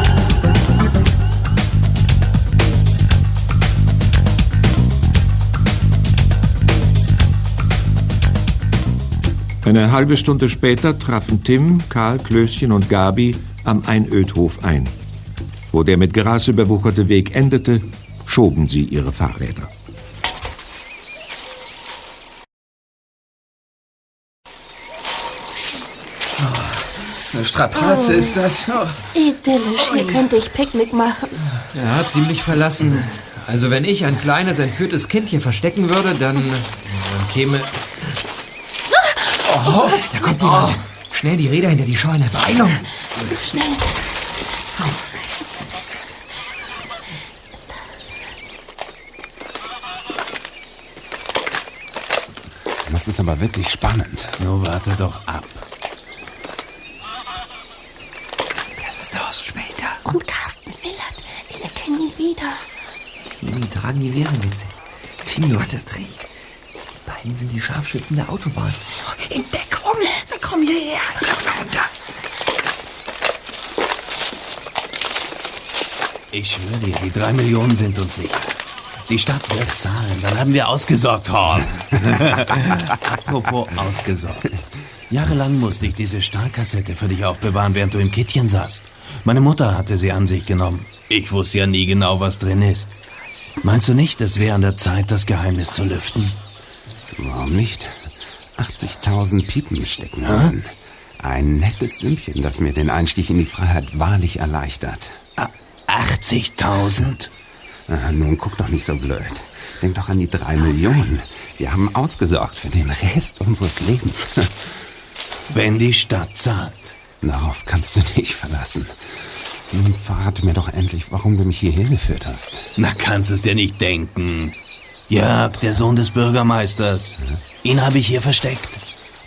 Eine halbe Stunde später trafen Tim, Karl, Klößchen und Gabi am Einödhof ein. Wo der mit Gras überwucherte Weg endete, schoben sie ihre Fahrräder. Eine Strapaze ist das. Oh. Idyllisch, hier könnte ich Picknick machen. Ja, ziemlich verlassen. Also wenn ich ein kleines entführtes Kind hier verstecken würde, dann, dann käme... Oh, da kommt jemand. Schnell die Räder hinter die Scheune. Beeilung. Schnell. Das ist aber wirklich spannend. Nur warte doch ab. Das ist Horst Später. Und Carsten Willard. Ich erkenne ihn wieder. Die tragen die Wehre mit sich. Tim, du hattest recht. Die beiden sind die Scharfschützen der Autobahn. In Deckung! Sie kommen hierher! Komm runter! Ich schwöre dir, die drei Millionen sind uns sicher. Die Stadt wird zahlen. Dann haben wir ausgesorgt, Horst. Apropos ausgesorgt. Jahrelang musste ich diese Stahlkassette für dich aufbewahren, während du im Kittchen saßt. Meine Mutter hatte sie an sich genommen. Ich wusste ja nie genau, was drin ist. Meinst du nicht, es wäre an der Zeit, das Geheimnis zu lüften? Warum nicht? 80.000 Piepen stecken drin. Ein nettes Sümmchen, das mir den Einstieg in die Freiheit wahrlich erleichtert. 80.000? Ah, Nun guck doch nicht so blöd. Denk doch an die drei Millionen. Wir haben ausgesorgt für den Rest unseres Lebens. Wenn die Stadt zahlt. Darauf kannst du dich verlassen. Nun verrate mir doch endlich, warum du mich hierher geführt hast. Na, kannst es dir nicht denken. Jörg, der Sohn des Bürgermeisters. Ihn habe ich hier versteckt.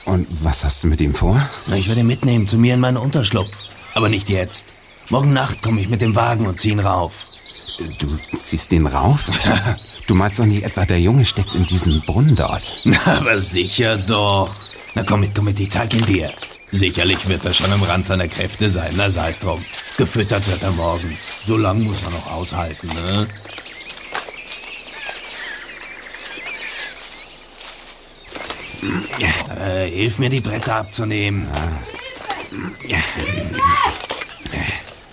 Und was hast du mit ihm vor? Na, ich werde ihn mitnehmen zu mir in meinen Unterschlupf. Aber nicht jetzt. Morgen Nacht komme ich mit dem Wagen und zieh ihn rauf. Du ziehst ihn rauf? Du meinst doch nicht etwa, der Junge steckt in diesem Brunnen dort? Na, aber sicher doch. Na komm mit, komm mit, ich zeig ihn dir. Sicherlich wird er schon am Rand seiner Kräfte sein, na sei's drum. Gefüttert wird er morgen. So lang muss er noch aushalten, ne? Äh, hilf mir, die Bretter abzunehmen.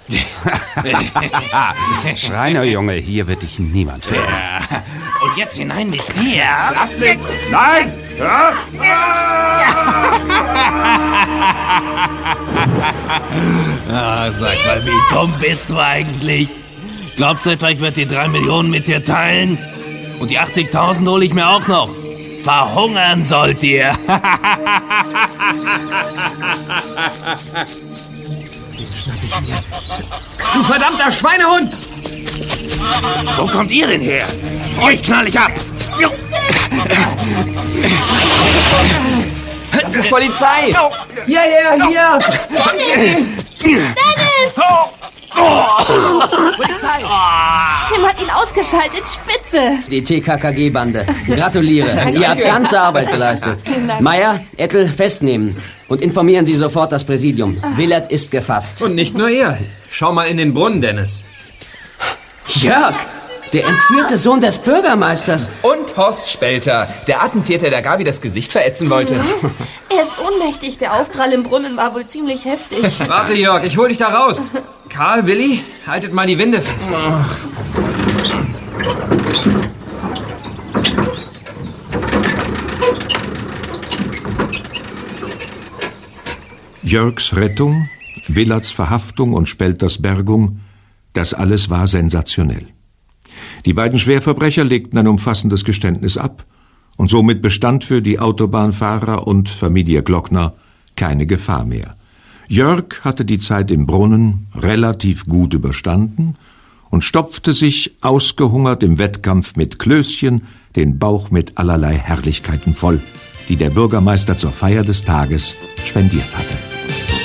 Schreinerjunge, hier wird dich niemand finden. Ja. Und jetzt hinein mit dir. Lass mich! Nein! Ah, sag mal, wie dumm bist du eigentlich? Glaubst du etwa, ich werde die drei Millionen mit dir teilen? Und die 80.000 hole ich mir auch noch. Verhungern sollt ihr. Schnapp ich mir. Du verdammter Schweinehund! Wo kommt ihr denn her? Euch knall ich ab. Das ist Polizei! Hierher, hier! Dennis! Polizei! Tim hat ihn ausgeschaltet. Spitze! Die TKKG-Bande. Gratuliere. Ihr habt ganze Arbeit geleistet. Vielen Dank. Meier, Ettel, festnehmen. Und informieren Sie sofort das Präsidium. Willert ist gefasst. Und nicht nur er. Schau mal in den Brunnen, Dennis. Jörg! Der entführte Sohn des Bürgermeisters. Und Horst Spelter, der Attentäter, der Gabi das Gesicht verätzen wollte. Er ist ohnmächtig. Der Aufprall im Brunnen war wohl ziemlich heftig. Warte, Jörg, ich hol dich da raus. Karl, Willi, haltet mal die Winde fest. Jörgs Rettung, Willards Verhaftung und Spelters Bergung, das alles war sensationell. Die beiden Schwerverbrecher legten ein umfassendes Geständnis ab und somit bestand für die Autobahnfahrer und Familie Glockner keine Gefahr mehr. Jörg hatte die Zeit im Brunnen relativ gut überstanden und stopfte sich ausgehungert im Wettkampf mit Klößchen den Bauch mit allerlei Herrlichkeiten voll, die der Bürgermeister zur Feier des Tages spendiert hatte.